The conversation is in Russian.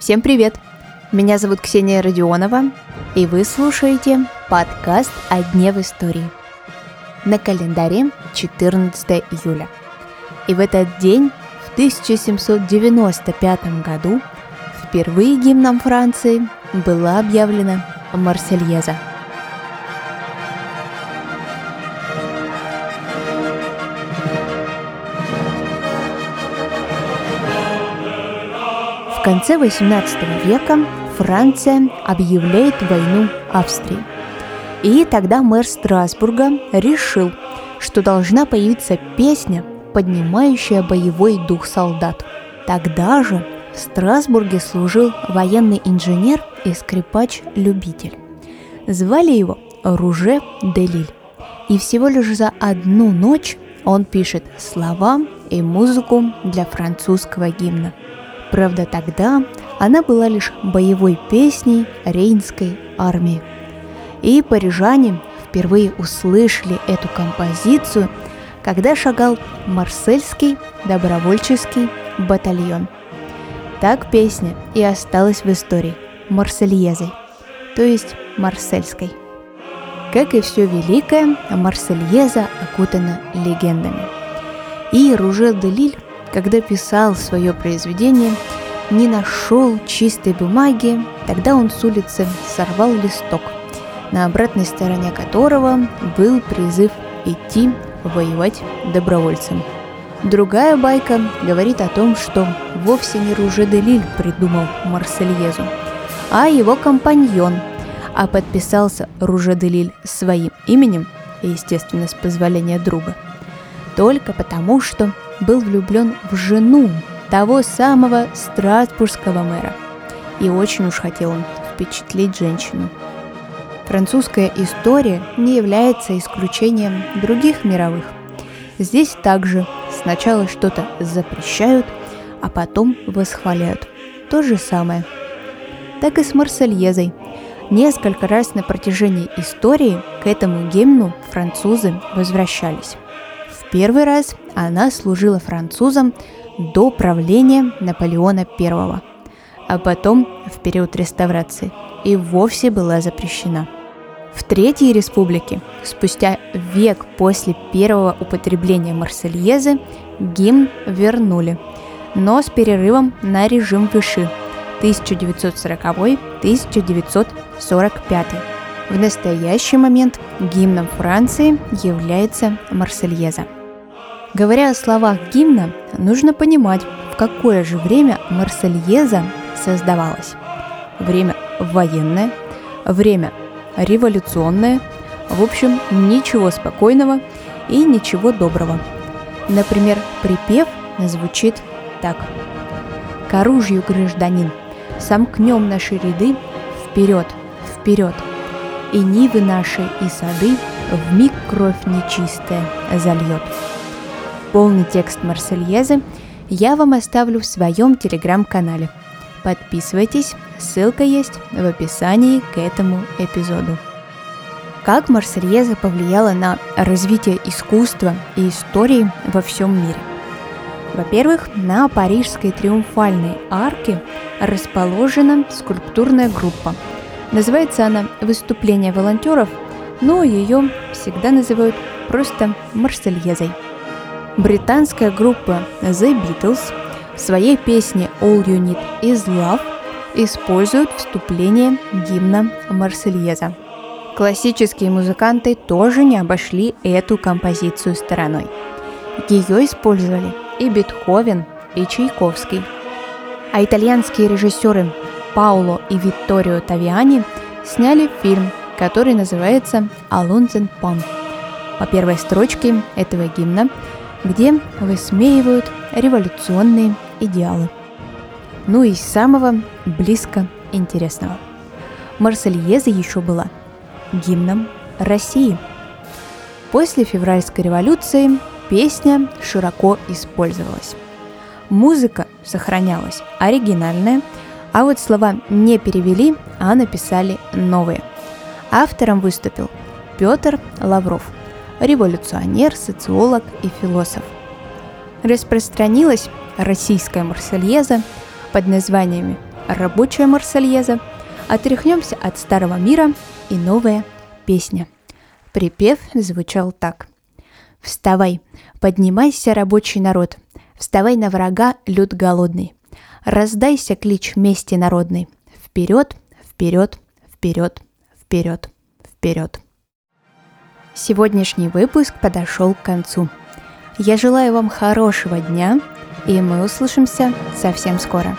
Всем привет! Меня зовут Ксения Родионова, и вы слушаете подкаст «О дне в истории». На календаре 14 июля. И в этот день, в 1795 году, впервые гимном Франции была объявлена Марсельеза – В конце XVIII века Франция объявляет войну Австрии. И тогда мэр Страсбурга решил, что должна появиться песня, поднимающая боевой дух солдат. Тогда же в Страсбурге служил военный инженер и скрипач-любитель. Звали его Руже де Лиль. И всего лишь за одну ночь он пишет слова и музыку для французского гимна. Правда, тогда она была лишь боевой песней Рейнской армии. И парижане впервые услышали эту композицию, когда шагал Марсельский добровольческий батальон. Так песня и осталась в истории Марсельезой, то есть Марсельской. Как и все великое, Марсельеза окутана легендами. И Руже де Лиль когда писал свое произведение, не нашел чистой бумаги, тогда он с улицы сорвал листок, на обратной стороне которого был призыв идти воевать добровольцем. Другая байка говорит о том, что вовсе не Руже де Лиль придумал Марсельезу, а его компаньон, а подписался Руже де Лиль своим именем, естественно, с позволения друга, только потому, что был влюблен в жену того самого страсбургского мэра. И очень уж хотел он впечатлить женщину. Французская история не является исключением других мировых. Здесь также сначала что-то запрещают, а потом восхваляют. То же самое. Так и с Марсельезой. Несколько раз на протяжении истории к этому гимну французы возвращались. Первый раз она служила французам до правления Наполеона I, а потом, в период реставрации, и вовсе была запрещена. В Третьей Республике, спустя век после первого употребления Марсельезы, гимн вернули, но с перерывом на режим Виши 1940-1945. В настоящий момент гимном Франции является Марсельеза. Говоря о словах гимна, нужно понимать, в какое же время Марсельеза создавалась. Время военное, время революционное, в общем, ничего спокойного и ничего доброго. Например, припев звучит так. «К оружию, гражданин, сомкнем наши ряды вперед, вперед, и нивы наши и сады в миг кровь нечистая зальет». Полный текст Марсельезы я вам оставлю в своем телеграм-канале. Подписывайтесь, ссылка есть в описании к этому эпизоду. Как Марсельеза повлияла на развитие искусства и истории во всем мире? Во-первых, на Парижской триумфальной арке расположена скульптурная группа. Называется она «Выступление волонтеров», но ее всегда называют просто Марсельезой – Британская группа The Beatles в своей песне All You Need Is Love используют вступление гимна Марсельеза. Классические музыканты тоже не обошли эту композицию стороной. Ее использовали и Бетховен, и Чайковский. А итальянские режиссеры Пауло и Витторио Тавиани сняли фильм, который называется «Алунзен Пон». По первой строчке этого гимна где высмеивают революционные идеалы. Ну и самого близко интересного. Марсельеза еще была гимном России. После февральской революции песня широко использовалась. Музыка сохранялась оригинальная, а вот слова не перевели, а написали новые. Автором выступил Петр Лавров – революционер, социолог и философ. распространилась российская марсельеза под названиями «Рабочая марсельеза», «Отряхнемся от старого мира» и «Новая песня». Припев звучал так. «Вставай, поднимайся, рабочий народ, вставай на врага, люд голодный, раздайся клич мести народной, вперед, вперед, вперед, вперед, вперед». Сегодняшний выпуск подошел к концу. Я желаю вам хорошего дня, и мы услышимся совсем скоро.